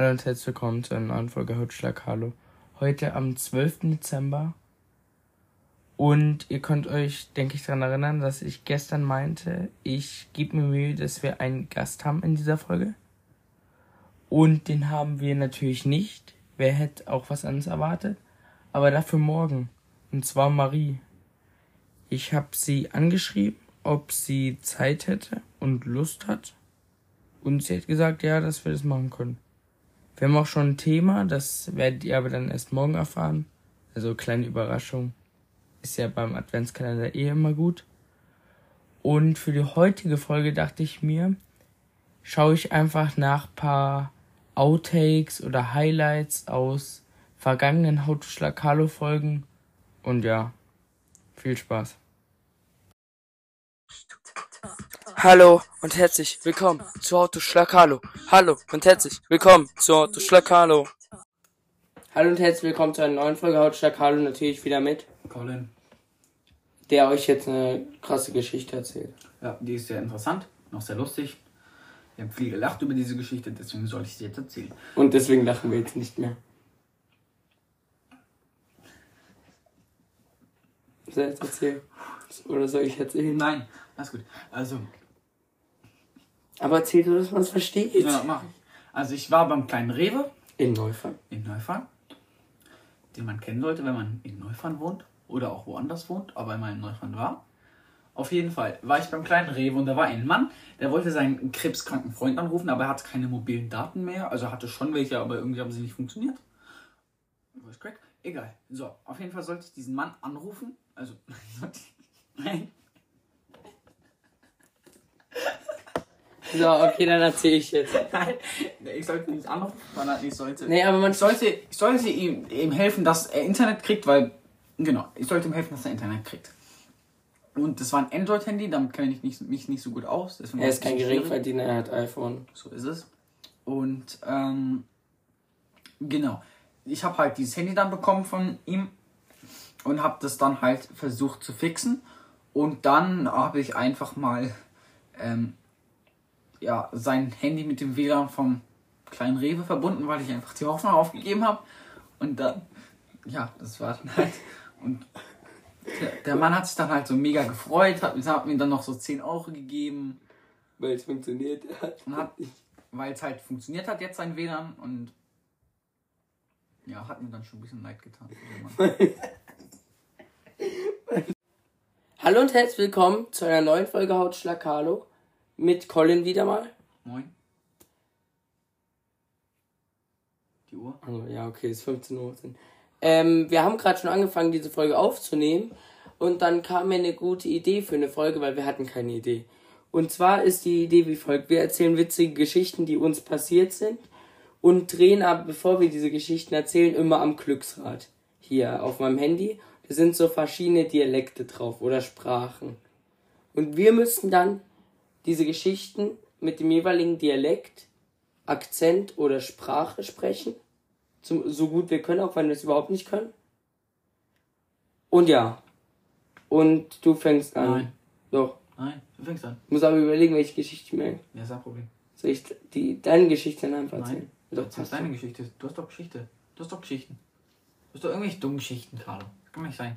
Hallo und herzlich willkommen zu einer neuen Folge Hautschlag Hallo. Heute am 12. Dezember. Und ihr könnt euch, denke ich, daran erinnern, dass ich gestern meinte, ich gebe mir Mühe, dass wir einen Gast haben in dieser Folge. Und den haben wir natürlich nicht. Wer hätte auch was anderes erwartet? Aber dafür morgen. Und zwar Marie. Ich habe sie angeschrieben, ob sie Zeit hätte und Lust hat. Und sie hat gesagt, ja, dass wir das machen können. Wir haben auch schon ein Thema, das werdet ihr aber dann erst morgen erfahren. Also kleine Überraschung. Ist ja beim Adventskalender eh immer gut. Und für die heutige Folge dachte ich mir, schaue ich einfach nach paar Outtakes oder Highlights aus vergangenen How to Schlagalo Folgen. Und ja, viel Spaß. Hallo und herzlich willkommen zu Auto Schlagalo. Hallo und herzlich willkommen zu Auto Schlagalo. Hallo und herzlich willkommen zu einer neuen Folge Auto Schlagalo. Natürlich wieder mit Colin. der euch jetzt eine krasse Geschichte erzählt. Ja, die ist sehr interessant, noch sehr lustig. Wir haben viel gelacht über diese Geschichte, deswegen soll ich sie jetzt erzählen. Und deswegen lachen wir jetzt nicht mehr. Soll ich jetzt erzählen? Oder soll ich erzählen? Nein, alles gut. Also, Aber erzähl du, dass man es versteht. ja, mach ich. Also, ich war beim kleinen Rewe In Neufang. in Neufahren, den man kennen sollte, wenn man in Neufahren wohnt oder auch woanders wohnt, aber immer in Neufahren war. Auf jeden Fall war ich beim kleinen Rewe und da war ein Mann, der wollte seinen krebskranken Freund anrufen, aber er hatte keine mobilen Daten mehr. Also er hatte schon welche, aber irgendwie haben sie nicht funktioniert. Voice Crack? Egal. So, auf jeden Fall sollte ich diesen Mann anrufen. Also, nein. So, okay, dann erzähl ich jetzt. Nein, ich sollte nicht anrufen, sondern ich sollte. Nee, aber man Ich sollte, ich sollte ihm, ihm helfen, dass er Internet kriegt, weil. Genau, ich sollte ihm helfen, dass er Internet kriegt. Und das war ein Android-Handy, damit kenne ich nicht, mich nicht so gut aus. deswegen Er ist kein. Geringverdiener, er hat iPhone. So ist es. Und ähm, genau, ich habe halt dieses Handy dann bekommen von ihm und habe das dann halt versucht zu fixen. Und dann habe ich einfach mal ähm, ja, sein Handy mit dem WLAN vom kleinen Rewe verbunden, weil ich einfach die Hoffnung aufgegeben habe. Und dann, ja, das war dann halt. Und der, der Mann hat sich dann halt so mega gefreut, hat, hat mir dann noch so 10 Euro gegeben. Weil es funktioniert hat. Und hat, weil es halt funktioniert hat jetzt sein WLAN und ja, hat mir dann schon ein bisschen leid getan. Hallo und herzlich willkommen zu einer neuen Folge Hautschlag Carlo. Mit Colin wieder mal. Moin. Die Uhr? Also, ja, okay, es ist 15 Uhr. Ähm, wir haben gerade schon angefangen, diese Folge aufzunehmen. Und dann kam mir eine gute Idee für eine Folge, weil wir hatten keine Idee. Und zwar ist die Idee wie folgt. Wir erzählen witzige Geschichten, die uns passiert sind. Und drehen aber, bevor wir diese Geschichten erzählen, immer am Glücksrad. Hier auf meinem Handy. Da sind so verschiedene Dialekte drauf oder Sprachen. Und wir müssen dann diese Geschichten mit dem jeweiligen Dialekt, Akzent oder Sprache sprechen. Zum, so gut wir können, auch wenn wir es überhaupt nicht können. Und ja. Und du fängst an. Nein. Doch. Nein, du fängst an. Ich muss aber überlegen, welche Geschichte ich mir. Ja, ist ein Problem. Soll ich die, deine Geschichte dann einfach erzählen? Nein. Doch, Das ist deine. Geschichte. Du hast doch Geschichte. Du hast doch Geschichten. Du hast doch irgendwelche dummen Geschichten, Carlo. Das kann nicht sein.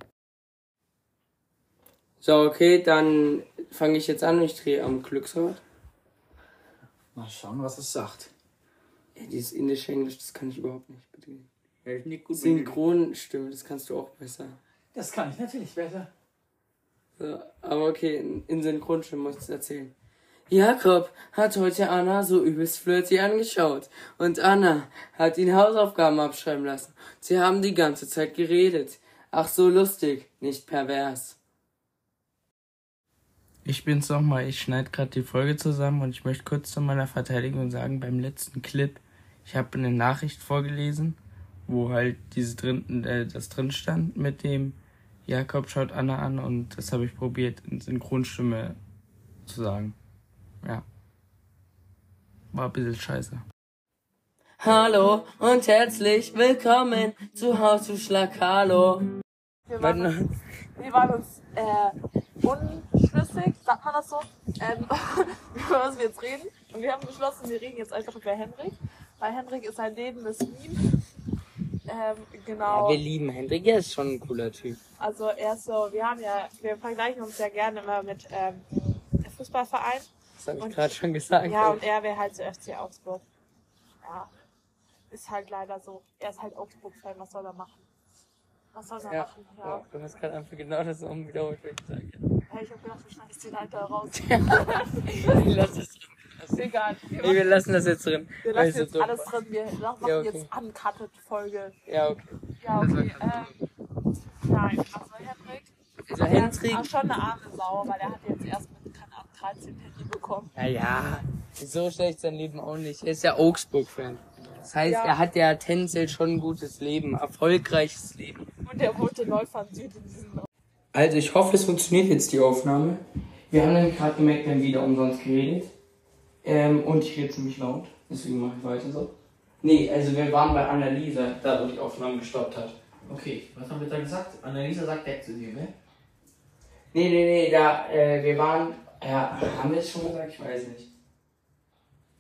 So, okay, dann fange ich jetzt an und ich drehe am Glücksrad. Mal schauen, was es sagt. Ja, dieses indische Englisch, das kann ich überhaupt nicht. Bitte. Ja, nicht gut. Synchronstimme, das kannst du auch besser. Das kann ich natürlich besser. So, aber okay, in, in Synchronstimme muss ich es erzählen. Jakob hat heute Anna so übelst flirty angeschaut. Und Anna hat ihn Hausaufgaben abschreiben lassen. Sie haben die ganze Zeit geredet. Ach so lustig, nicht pervers. Ich bin's nochmal, ich schneide gerade die Folge zusammen und ich möchte kurz zu meiner Verteidigung sagen, beim letzten Clip, ich habe eine Nachricht vorgelesen, wo halt diese drin, äh, das drin stand mit dem Jakob schaut Anna an und das habe ich probiert in Synchronstimme zu sagen. Ja. War ein bisschen scheiße. Hallo und herzlich willkommen zu Haus zu Schlag. Hallo. Wir waren, uns, wir waren uns äh, unschlüssig, sagt man das so, ähm, über was wir jetzt reden. Und wir haben beschlossen, wir reden jetzt einfach über Henrik. Bei Henrik ist sein Leben das Meme. Ähm, genau. Ja, wir lieben Hendrik, er ist schon ein cooler Typ. Also er ist so, wir haben ja, wir vergleichen uns ja gerne immer mit ähm, Fußballverein. Das habe ich gerade schon gesagt. Ja, und er wäre halt zu FC Augsburg. Ja. Ist halt leider so. Er ist halt Augsburg-Fan, was soll er machen? Was soll er Ja. machen? Ja, Ja. du hast gerade einfach genau das um wiederholt, was ich gesagt Hey, ich hab gedacht, du schneidest den Alter raus. habe. Lass das drin. Egal. Wir, wir lassen das jetzt drin. wir lassen es so jetzt dumm alles war. drin. Wir machen Ja, okay. jetzt uncutted Folge. Ja, okay. Ja, war okay. Ähm, nein, also Henrik. Also Hendrik. ist auch schon eine arme Sau, weil er hat jetzt erst mit, keine Ahnung, 13 Handy bekommen. Naja, so schlecht sein Leben auch nicht. Er ist ja Augsburg-Fan. Das heißt, Ja. er hat ja tendenziell schon ein gutes Leben, erfolgreiches Leben. Und er wohnte Neufern Süd in diesem Also ich hoffe, es funktioniert jetzt die Aufnahme. Wir haben nämlich gerade gemerkt, wir haben wieder umsonst geredet. Ähm, und ich rede ziemlich laut, deswegen mache ich weiter so. Nee, also wir waren bei Annalisa, da wo die Aufnahme gestoppt hat. Okay, was haben wir da gesagt? Annalisa sagt Deck zu dir, ne? Nee, nee, nee, da, äh, wir waren, ja, haben wir es schon gesagt? Ich weiß nicht.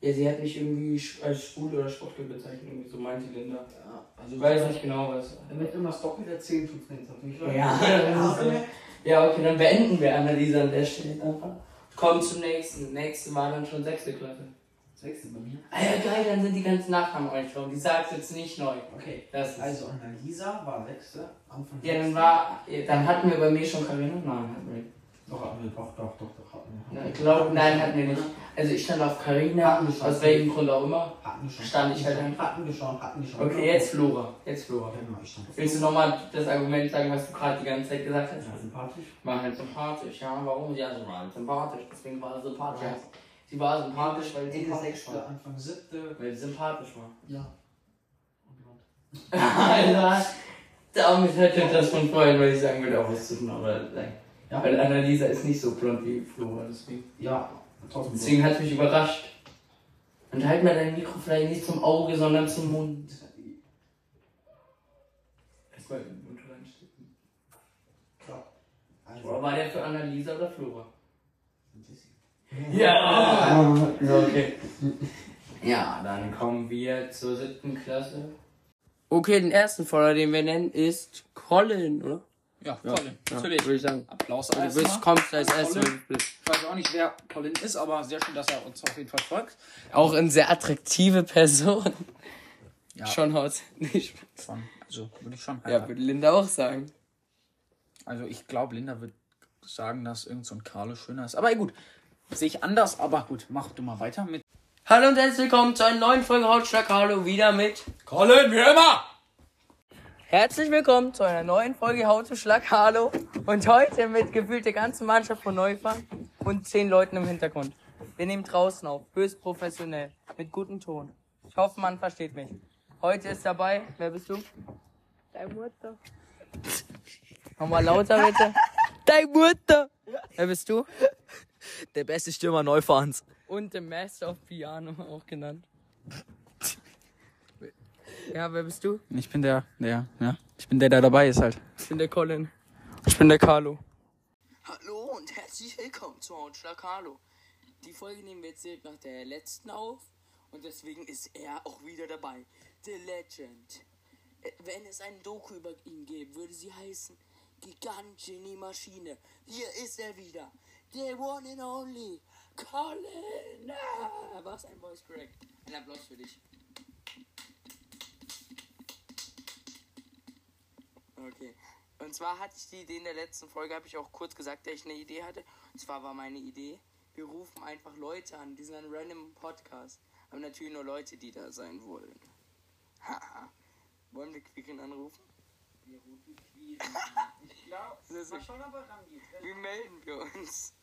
Ja, sie hat mich irgendwie als schwul oder schwuchtel bezeichnet, irgendwie so meinte Linda. Ja, also Ich weiß nicht genau was. Damit immer das doppelt erzählen tut nicht natürlich. Ja, das ist. Ja, okay, dann beenden wir Annalisa an der Stelle einfach. Kommen zum nächsten. Nächste war dann schon sechste Klasse. Sechste bei mir. Ah ja, geil, dann sind die ganzen Nachnamen eingeschlagen. Die sagst jetzt nicht neu. Okay. Das ist Also Annalisa war sechste. Anfang Ja, dann war, ja, dann hatten wir bei mir schon Carina. Nein, hatten wir nicht. Doch, wir, doch, doch, doch, doch, hatten wir. Ja, Ich glaube, nein, hatten wir nicht. Also ich stand auf Carina, Hatten wir schon. aus welchem Grund auch immer. Hatten wir schon. Stand ich halt Hatten dann. Hatten wir schon, hatten wir schon. Okay, jetzt Flora. Jetzt Flora. Genau, ich stand auf Willst du nochmal das Argument sagen, was du gerade die ganze Zeit gesagt hast? Ja, sympathisch. War halt sympathisch, ja. Warum? Ja, sie war halt sympathisch. Deswegen war sie sympathisch. Sie war sympathisch, weil sie Ende sympathisch sechste, war. Anfang siebte. Weil sie sympathisch war. Ja. Alter, damit hätte das von vorhin, weil ich sagen würde, auch was zu tun, aber nein. Ja. Weil Annalisa ist nicht so blond wie Flora, deswegen. Ja, trotzdem. Deswegen hat es mich überrascht. Und halt mal dein Mikro vielleicht nicht zum Auge, sondern zum Mund. Erstmal in den Mund reinstecken. Klar. Also, war der für Annalisa oder Flora? Ja! So, okay. Ja, dann kommen wir zur siebten Klasse. Okay, den ersten Follower, den wir nennen, ist Colin, oder? Ja, Colin, natürlich. Würde ich sagen. Applaus Du erstmal. bist, kommst als erstes. Ich weiß auch nicht, wer Colin ist, aber sehr schön, dass er uns auf jeden Fall folgt. Auch eine sehr attraktive Person. Ja. Schon Haus. Nicht. Schon, also würde ich schon Ja, heiraten. würde Linda auch sagen. Also ich glaube, Linda wird sagen, dass irgend so ein Carlo schöner ist. Aber gut, sehe ich anders, aber gut, mach du mal weiter mit Hallo und herzlich willkommen zu einer neuen Folge Hautschlag Hallo wieder mit. Colin, wie immer! Herzlich willkommen zu einer neuen Folge Hautschlag Hallo und heute mit gefühlt der ganzen Mannschaft von Neufahren und zehn Leuten im Hintergrund. Wir nehmen draußen auf, höchst professionell, mit gutem Ton. Ich hoffe, man versteht mich. Heute ist dabei, wer bist du? Deine Mutter. Nochmal lauter bitte. Deine Mutter. Wer bist du? Der beste Stürmer Neufahrens. Und der Master of Piano auch genannt. Ja, wer bist du? Ich bin der, der, ja. Ich bin der, der dabei ist halt. Ich bin der Colin. Ich bin der Carlo. Hallo und herzlich willkommen zu Hautschlag Carlo. Die Folge nehmen wir jetzt direkt nach der letzten auf und deswegen ist er auch wieder dabei. The Legend. Äh, Wenn es ein Doku über ihn gäbe, würde sie heißen Gigant Genie Maschine. Hier ist er wieder. The one and only Colin. Ah, was ein Voice Crack. Ein Applaus für dich. Und zwar hatte ich die Idee in der letzten Folge, habe ich auch kurz gesagt, dass ich eine Idee hatte. Und zwar war meine Idee, wir rufen einfach Leute an, die sind ein random Podcast. Aber natürlich nur Leute, die da sein wollen. Haha. Wollen wir Quirin anrufen? Wir rufen Quirin. Ich glaube, mal schauen, ob er rangeht. Wie melden wir uns?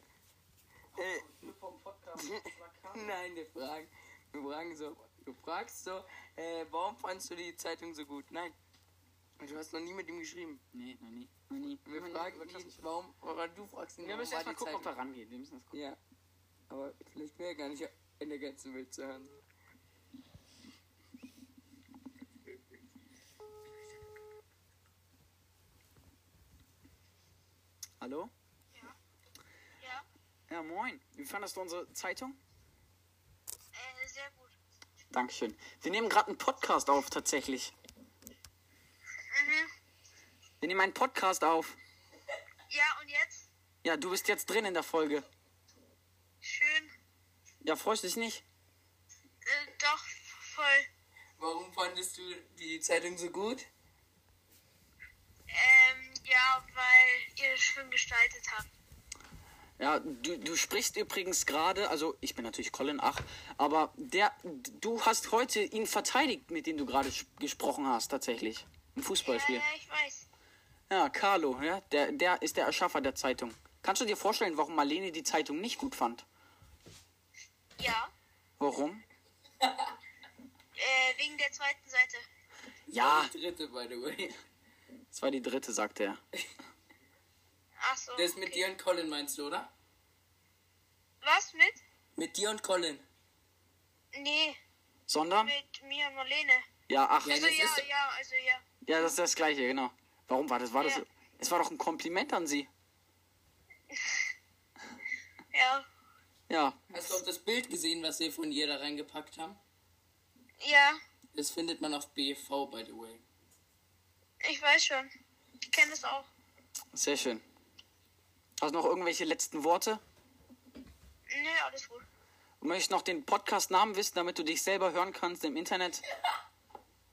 Äh, vom Podcast. nein, wir fragen, wir fragen so, du fragst so, äh, warum fandst du die Zeitung so gut? Nein. Du hast noch nie mit ihm geschrieben. Nee, noch nie. Noch nie. Wir fragen ihn, warum, oder du fragst ihn, Wir müssen erstmal gucken, ob Zeitung er rangeht. Wir müssen das gucken. Ja. Aber vielleicht wäre er gar nicht in der ganzen Welt zu hören. Hallo? Ja, Ja, moin. Wie fandest du unsere Zeitung? äh, sehr gut. Dankeschön. Wir nehmen gerade einen Podcast auf, tatsächlich. Nehmen einen Podcast auf. Ja, und jetzt? Ja, du bist jetzt drin in der Folge. Schön. Ja, freust du dich nicht? Äh, doch, voll. Warum fandest du die Zeitung so gut? Ähm, ja, weil ihr schön gestaltet habt. Ja, du, du sprichst übrigens gerade, also ich bin natürlich Colin, ach, aber der, du hast heute ihn verteidigt, mit dem du gerade gesprochen hast, tatsächlich. Im Ja, Fußballspiel. ja, ich weiß. Ja, Carlo, ja, der, der ist der Erschaffer der Zeitung. Kannst du dir vorstellen, warum Marlene die Zeitung nicht gut fand? Ja, Warum? äh, wegen der zweiten Seite. Ja, Die dritte, by the way. das war die dritte, sagte er. Ach so. Das mit okay. dir und Colin meinst du, oder? Was mit? Mit dir und Colin. Nee, Sondern? mit mir und Marlene. Ja, ach, Ja, Also das ja, ist- ja, also ja. ja, das ist das Gleiche, genau. Warum war das? War das? Ja. Es war doch ein Kompliment an sie. Ja, Ja, Hast du auch das Bild gesehen, was wir von ihr da reingepackt haben? ja, Das findet man auf BV, by the way. ich weiß schon. Ich kenne das auch. sehr schön. Hast du noch irgendwelche letzten Worte? Nee, alles gut. Du möchtest noch den Podcast-Namen wissen, damit du dich selber hören kannst im Internet?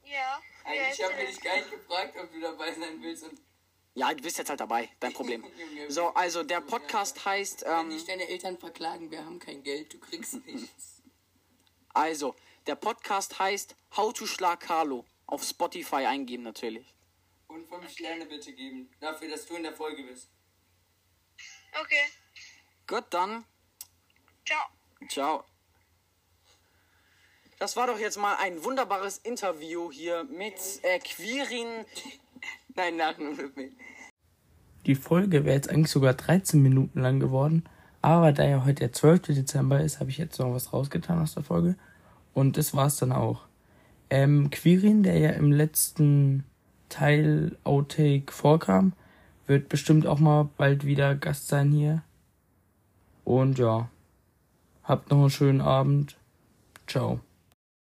Ja. Habe ich dich gar nicht gefragt, ob du dabei sein willst. Ja, du bist jetzt halt dabei, dein Problem. So, also der Podcast heißt, wenn ähm, dich deine Eltern verklagen, wir haben kein Geld, du kriegst nichts. also, der Podcast heißt How to Schlag Carlo. Auf Spotify eingeben natürlich. Und fünf Sterne bitte geben, dafür, dass du in der Folge bist. Okay. Gut, dann, Ciao. ciao. Das war doch jetzt mal ein wunderbares Interview hier mit äh, Quirin. Nein, nein, nein. Die Folge wäre jetzt eigentlich sogar 13 Minuten lang geworden. Aber da ja heute der 12. Dezember ist, habe ich jetzt noch was rausgetan aus der Folge. Und das war's dann auch. Ähm, Quirin, der ja im letzten Teil Outtake vorkam, wird bestimmt auch mal bald wieder Gast sein hier. Und ja, habt noch einen schönen Abend. Ciao.